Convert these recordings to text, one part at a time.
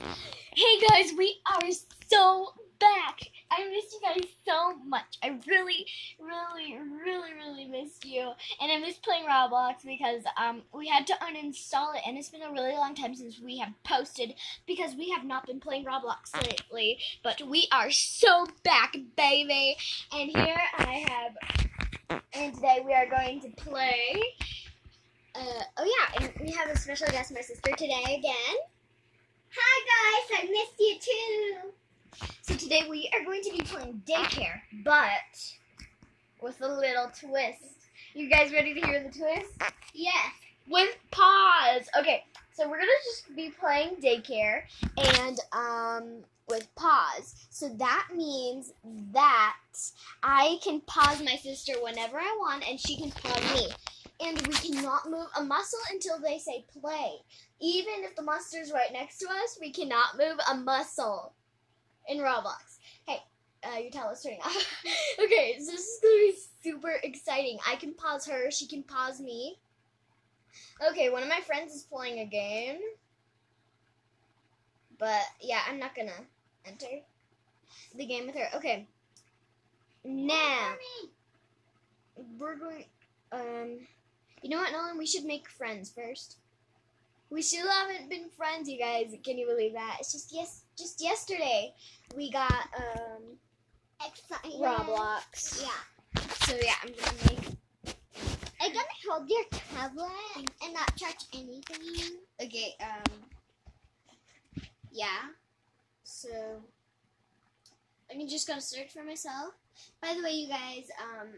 Hey guys, we are so back. I missed you guys so much. I really, really, really, really missed you. And I missed playing Roblox because um we had to uninstall it and it's been a really long time since we have posted because we have not been playing Roblox lately. But we are so back, baby. And here I have and today we are going to play uh, oh yeah, and we have a special guest, my sister, today again. Hi guys, I missed you too. So today we are going to be playing daycare, but with a little twist. You guys ready to hear the twist? Yes. With pause. Okay, so we're gonna just be playing daycare and um with pause. So that means that I can pause my sister whenever I want and she can pause me. And we cannot move a muscle until they say play. Even if the monster's right next to us, we cannot move a muscle in Roblox. Hey, uh, your tablet's turning off. okay, so this is gonna be super exciting. I can pause her, she can pause me. Okay, one of my friends is playing a game. But yeah, I'm not gonna enter the game with her. Okay. Now we're going um you know what, Nolan? We should make friends first. We still haven't been friends, you guys. Can you believe that? It's just yes, just yesterday we got um Excited. Roblox. Yeah. So yeah, I'm gonna make. I'm gonna hold your tablet and not touch anything. Okay. Um. Yeah. So I'm just gonna search for myself. By the way, you guys, um,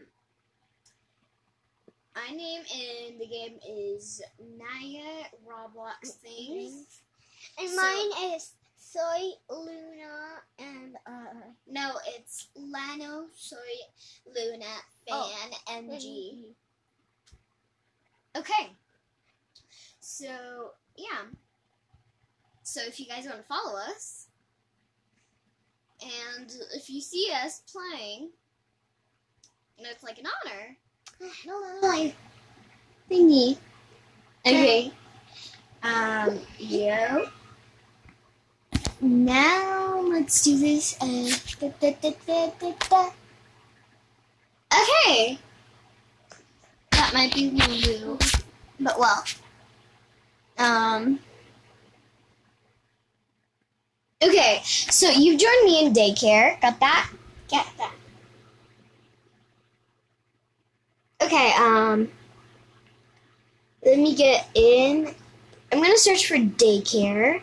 my name in the game is Naya Roblox Things. And So- mine is Soy Luna and uh No, it's Lano Soy Luna Oh. Fan MG. Okay. So yeah. So if you guys want to follow us, and if you see us playing, you know, it's like an honor. No no no thingy. Okay. Um. Yeah. Now let's do this. Uh, da, da, da. Okay. That might be Lulu, but well. Um. Okay, so you joined me in daycare. Got that? Get that. Okay, um, let me get in. I'm gonna search for daycare.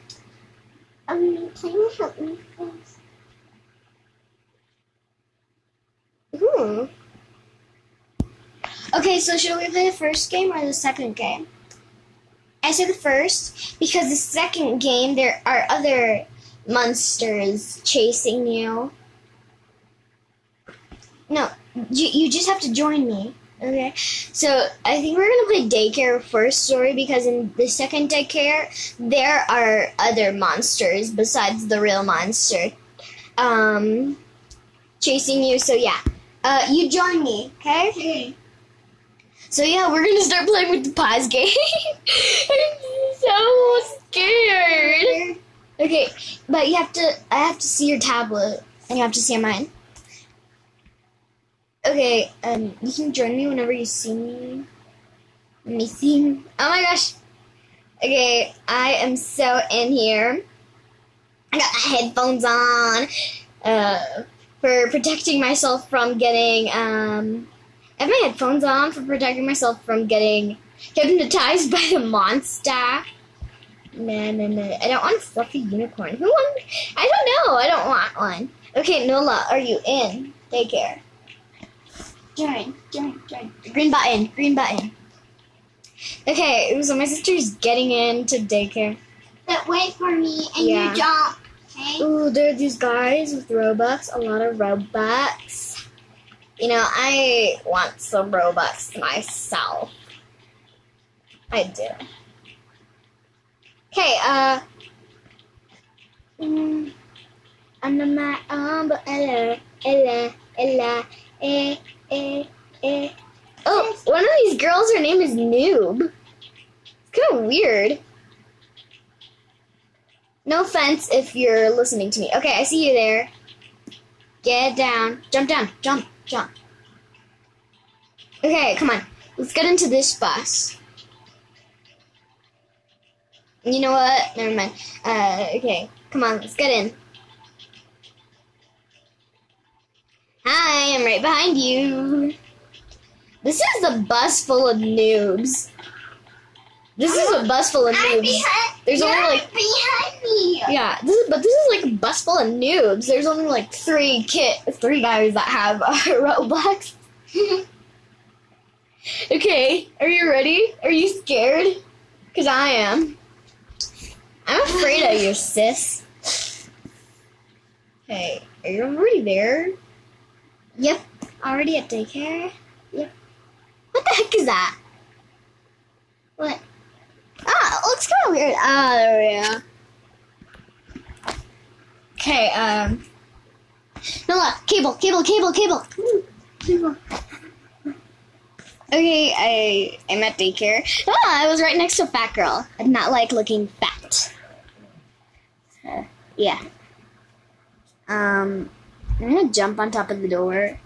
Um, can you help me please? Ooh. Okay, so should we play the first game or the second game? I say the first because the second game there are other monsters chasing you. No, you, you just have to join me. Okay, so I think we're gonna play daycare first story because in the second daycare there are other monsters besides the real monster, um, chasing you. So yeah, uh, you join me, okay? Okay. So yeah, we're gonna start playing with the pause game. I'm so scared. Okay, but you have to. I have to see your tablet, and you have to see mine. Okay, um, you can join me whenever you see me. Me see. Oh my gosh. Okay, I am so in here. I got my headphones on, uh, for protecting myself from getting, um, I have my headphones on for protecting myself from getting hypnotized by the monster. No, no, no. I don't want a fluffy unicorn. Who want? I don't know. I don't want one. Okay, Nola, are you in daycare? Join, join, join. Green button, green button. Okay, so my sister's getting into daycare. But wait for me and Yeah. you jump. Okay? Ooh, there are these guys with Robux, a lot of Robux. You know, I want some Robux myself. I do. Okay, uh. Mm, under my umbrella, Ella, Ella, eh, eh, eh. Oh, one of these girls, her name is Noob. It's kind of weird. No offense if you're listening to me. Okay, I see you there. Get down. Jump down. Jump. Jump. Okay, come on. Let's get into this bus. You know what? Never mind. Uh, okay. Come on, let's get in. I'm right behind you. This is a bus full of noobs. This is a bus full of I'm noobs. behind. There's only like behind me. yeah, this is, but this is like a bus full of noobs. There's only like three kid, three guys that have uh, Roblox. okay, are you ready? Are you scared? Cause I am. I'm afraid of you, sis. Hey, are you already there? Yep, already at daycare. Yep. What the heck is that? What? Ah, it looks kind of weird. Ah, there we go. Okay, um. No, look, cable, cable, cable, cable. Ooh, cable. Okay, I I'm at daycare. Ah, I was right next to a fat girl. I did not like looking fat. Yeah. Um, I'm gonna jump on top of the door.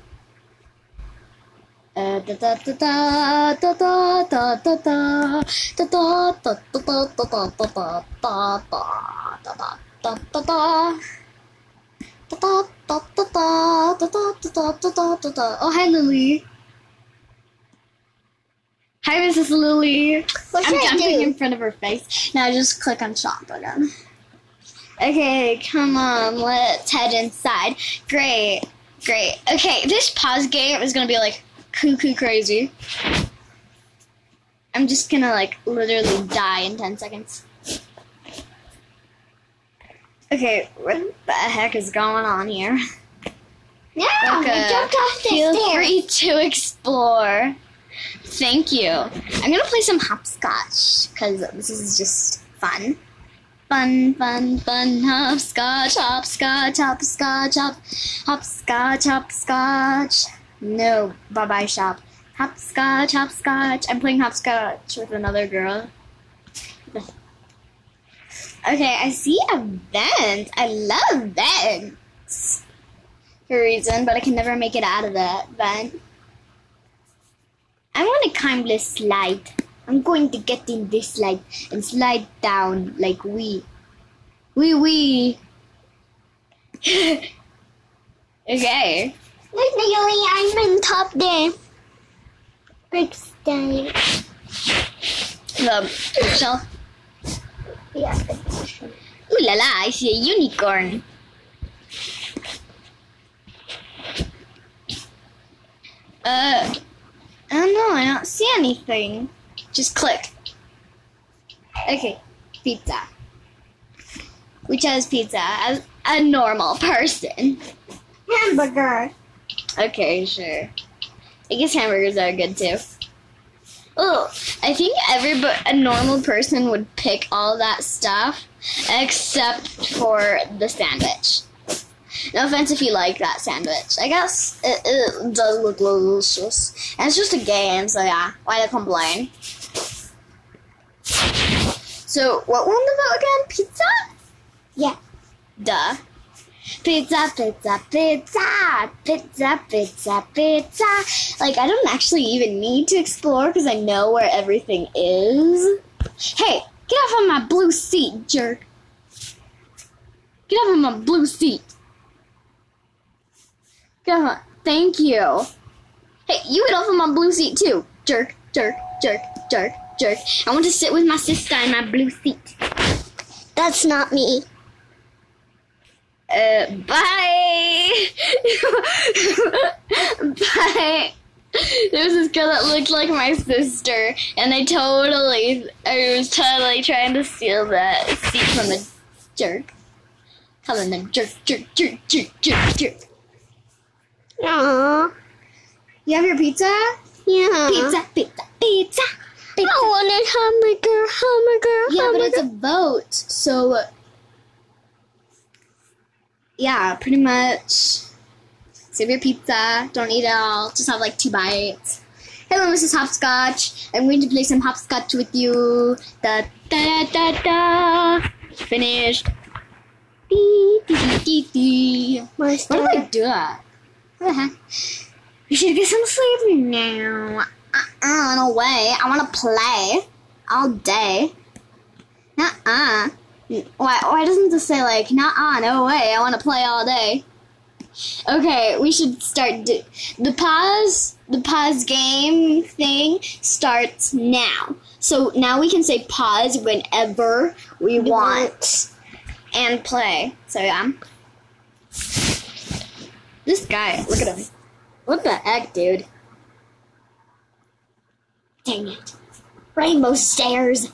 Oh, hi, Lily. Hi, Mrs. Lily. What I'm jumping in front of her face. Now just click on shop again. Okay, come on, let's head inside. Great, great. Okay, this pause game is gonna be like cuckoo crazy. I'm just gonna like literally die in 10 seconds. Okay, what the heck is going on here? Yeah, Okay. we jumped off the Feel stairs. free to explore. Thank you. I'm gonna play some hopscotch because this is just fun. Fun, fun, fun. Hopscotch, hopscotch, hopscotch, hop, hopscotch, hopscotch. No, bye bye shop. Hopscotch, hopscotch. I'm playing hopscotch with another girl. Okay, I see a vent. I love vents for a reason, but I can never make it out of that vent. I want climb this slide. I'm going to get in this slide and slide down like we. Wee wee. okay. Look, Naomi, I'm in top there. Big stone. The shell. Yeah. Ooh la la, I see a unicorn. Uh, I don't know, I don't see anything. Just click. Okay, pizza. We chose pizza as a normal person. Hamburger. Okay, sure. I guess hamburgers are good too. Oh, I think every a normal person would pick all that stuff except for the sandwich. No offense if you like that sandwich. I guess it, it does look delicious. And it's just a game, so yeah, why to complain? So, what won the vote again? Pizza? Yeah. Duh. Pizza, pizza, pizza, pizza, pizza, pizza. Like, I don't actually even need to explore because I know where everything is. Hey, get off of my blue seat, jerk. Get off of my blue seat. Get off. Thank you. Hey, you get off of my blue seat too, jerk, jerk, jerk, jerk, jerk. I want to sit with my sister in my blue seat. That's not me. Uh, bye. bye. There was this girl that looked like my sister, and I totally, I was totally trying to steal that seat from the jerk. Come them jerk, jerk, jerk, jerk, jerk, jerk. Aww. You have your pizza? Yeah. Pizza, pizza, pizza. Pizza. I wanted hamburger, hamburger, Yeah, but it's a vote, so yeah, pretty much. Save your pizza. Don't eat it all. Just have like two bites. Hello, Mrs. Hopscotch. I'm going to play some hopscotch with you. Da da da da. da. Finished. Why did I do that? What the heck? We should get some sleep now. Uh-uh, no way. I want to play all day. Nuh-uh. Why, why doesn't this say, like, nuh-uh, no way, I want to play all day? Okay, we should start. Do- the pause, the pause game thing starts now. So now we can say pause whenever we want and play. So yeah. This guy, look at him. What the heck, dude? Dang it. Rainbow stairs.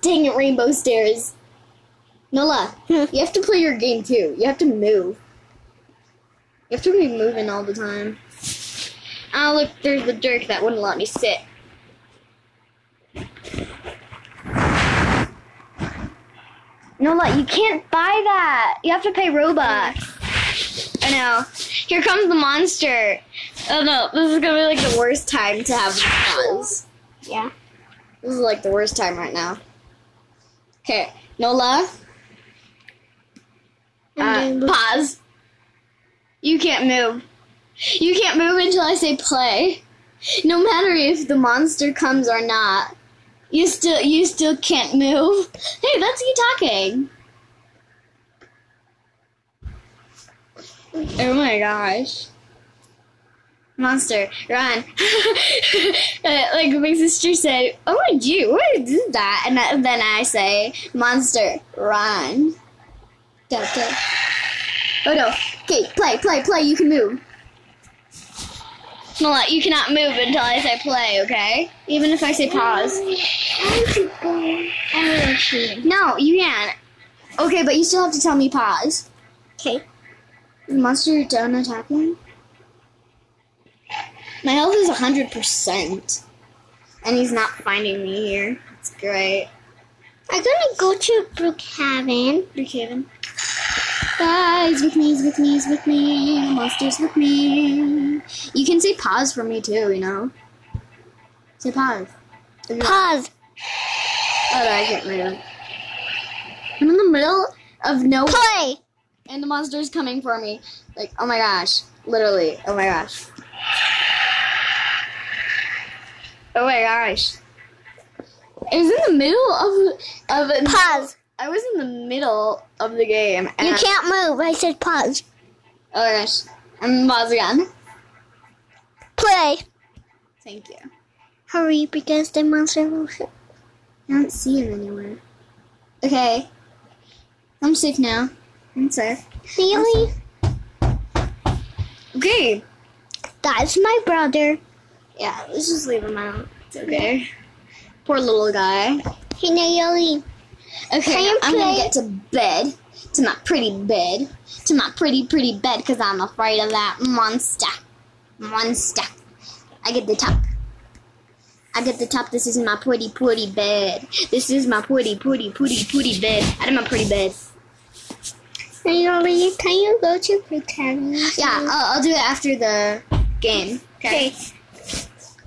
Dang it, rainbow stairs. Nola, you have to play your game too. You have to move. You have to be moving all the time. Oh, look, there's the jerk that wouldn't let me sit. Nola, you can't buy that. You have to pay Robux. Know. Here comes the monster. Oh no, this is gonna be like the worst time to have pause. Yeah. This is like the worst time right now. Okay, Nola, uh, pause. You can't move. You can't move until I say play. No matter if the monster comes or not, you still you still can't move. Hey, that's you talking. Oh my gosh. Monster, run. Like my sister said, oh my gee, what is that? And I- then I say, monster, run. Da, da. Oh no. Okay, play, play, play, you can move. No, you cannot move until I say play, okay? Even if I say pause. Oh, I should go. I will shoot. No, you can't. Okay, but you still have to tell me pause. Okay. Monster done attacking? My health is 100%. And he's not finding me here. It's great. I'm gonna go to Brookhaven. Brookhaven. Guys, with me, he's with me, he's with me. Monster's with me. You can say pause for me too, you know? Say pause. Pause. Oh, no, I can't move. I'm in the middle of nowhere. Play. And the monster's coming for me. Like, oh my gosh. Literally. Oh my gosh. Oh my gosh. I was in the middle of of Pause. I was in the middle of the game. And You can't move. I said pause. Oh my gosh. I'm pause again. Play. Thank you. Hurry, because the monster will hit. I don't see him anywhere. Okay. I'm safe now. I'm. Really? Okay. That's my brother. Yeah, let's just leave him out. It's okay. Poor little guy. Hey, Naomi. Okay, I'm gonna get to bed, to my pretty bed, to my pretty, pretty bed, because I'm afraid of that monster. Monster. I get the top. I get the top. This is my pretty, pretty bed. This is my pretty, pretty, pretty, pretty bed. Out of my pretty bed. Naomi, can you go to pretend? Yeah, I'll, I'll do it after the game. Okay.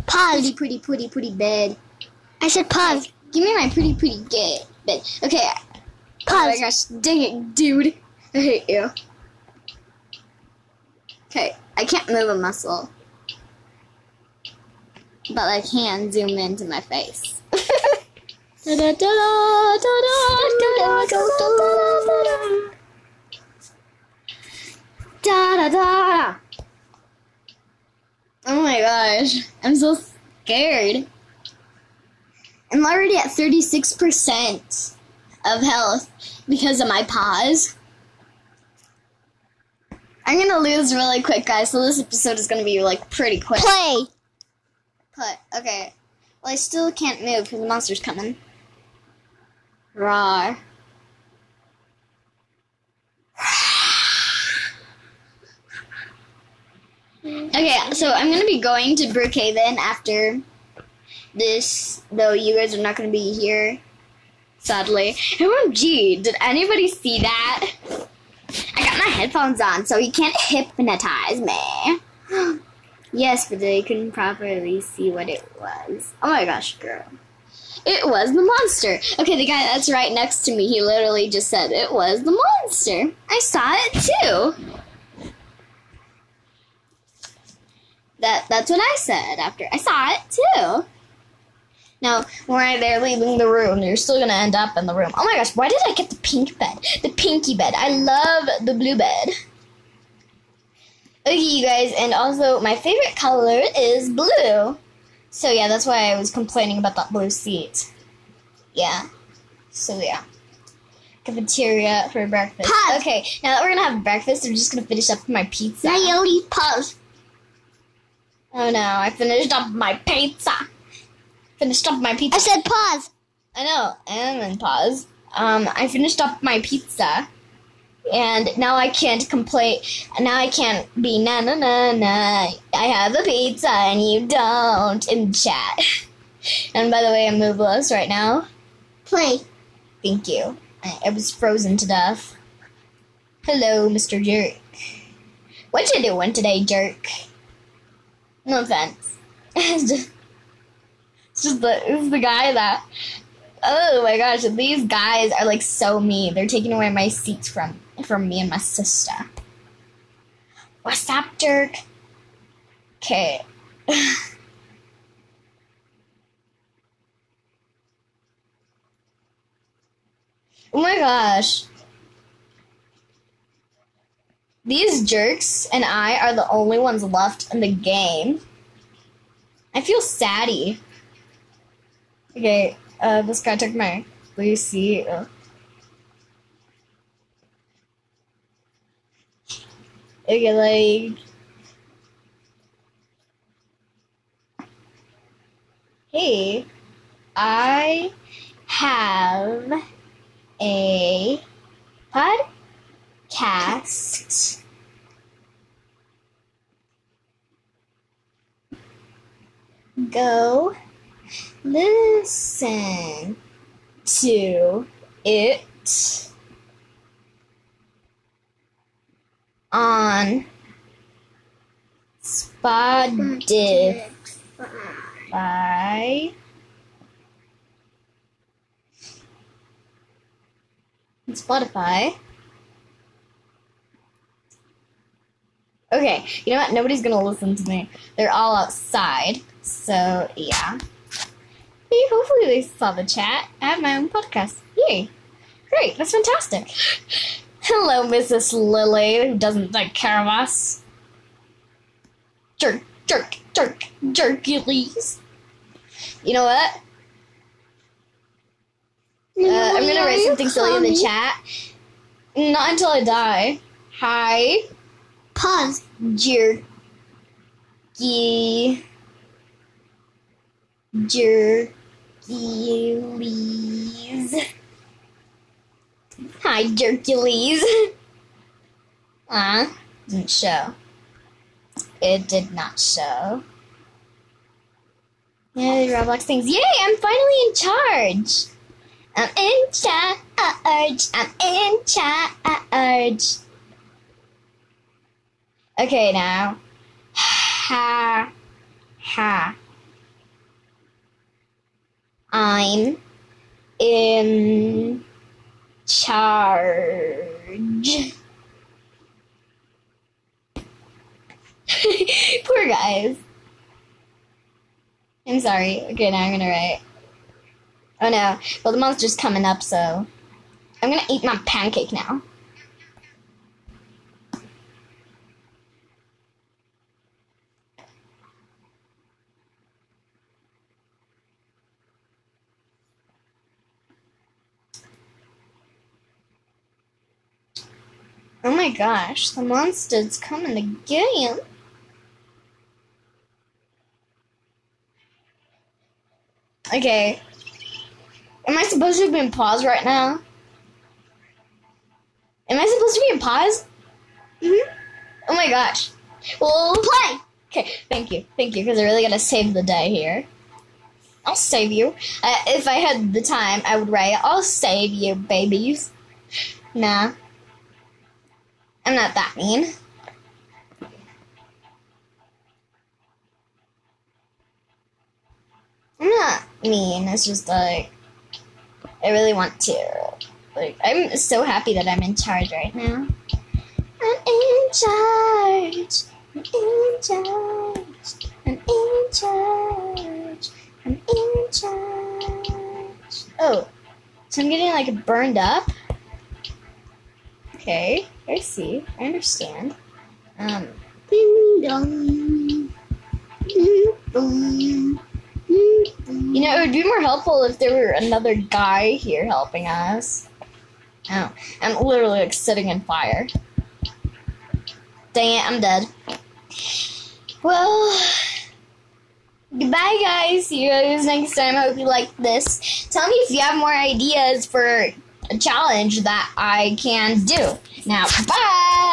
Pause. Pretty, pretty, pretty, pretty bed. I said pause. Give me my pretty, pretty good bed. Okay. Pause. Oh my gosh, dang it, dude. I hate you. Okay, I can't move a muscle. But I can zoom into my face. da da da da da da da da da Da da da. Oh my gosh, I'm so scared. I'm already at 36% of health because of my pause. I'm gonna lose really quick, guys, so this episode is gonna be like pretty quick. Play. But, okay. Well, I still can't move because the monster's coming. Rawr. Okay, so I'm gonna be going to Brookhaven after this, though you guys are not gonna be here, sadly. Oh, OMG, did anybody see that? I got my headphones on, so you can't hypnotize me. yes, but they couldn't properly see what it was. Oh my gosh, girl. It was the monster. Okay, the guy that's right next to me, he literally just said it was the monster. I saw it too. That that's what I said after I saw it too. Now, when they're there leaving the room, you're still gonna end up in the room. Oh my gosh, why did I get the pink bed? The pinky bed. I love the blue bed. Okay, you guys, and also my favorite color is blue. So yeah, that's why I was complaining about that blue seat. Yeah. So yeah. Cafeteria for breakfast. Pause. Okay, now that we're gonna have breakfast, I'm just gonna finish up my pizza. Naomi, pause. Oh no, I finished up my pizza. Finished up my pizza. I said pause. I know, and then pause. Um, I finished up my pizza, and now I can't complain. Now I can't be na na na na. I have a pizza and you don't in chat. And by the way, I'm moveless right now. Play. Thank you. I, I was frozen to death. Hello, Mr. Jerk. What you doing today, jerk? No offense. it's just, it's just the it's the guy that. Oh my gosh, these guys are like so mean. They're taking away my seats from from me and my sister. What's up, jerk? Okay. Oh my gosh. These jerks and I are the only ones left in the game. I feel saddy. Okay, uh, this guy took my Lucy. seat. Okay, like. Hey, I have a podcast go listen to it on Spotify. Spotify. Okay, you know what? Nobody's gonna listen to me. They're all outside. So, yeah. Hey, hopefully they saw the chat. I have my own podcast. Yay. Great, that's fantastic. Hello, Mrs. Lily, who doesn't like care of us. Jerk, jerk, jerk, jerkules. You know what? Uh, I'm gonna write something silly in the chat. Not until I die. Hi, Pause. jerky, jerkules. Hi, jerkules. Ah, didn't show. It did not show. The Roblox things. Yay! I'm finally in charge. I'm in charge. I'm in charge. Okay, now. Ha. Ha. I'm in charge. Poor guys. I'm sorry. Okay, now I'm gonna write. Oh no. Well, the monster's coming up, so I'm gonna eat my pancake now. My gosh, the monster's coming again. Okay. Am I supposed to be in pause right now? Am I supposed to be in pause? Mm-hmm. Oh my gosh. Well, Play. okay, thank you. Thank you, because I really gotta save the day here. I'll save you. Uh, if I had the time, I would write, I'll save you, babies. Nah. I'm not that mean. I'm not mean. It's just like I really want to. Like I'm so happy that I'm in charge right now. I'm in charge. I'm in charge. I'm in charge. I'm in charge. Oh, so I'm getting like burned up. Okay, I see. I understand. Um, Ding dong. Ding dong. Ding dong. you know, it would be more helpful if there were another guy here helping us. Oh, I'm literally like sitting in fire. Dang it, I'm dead. Well, goodbye, guys. See you guys next time. I hope you like this. Tell me if you have more ideas for challenge that I can do. Now, bye.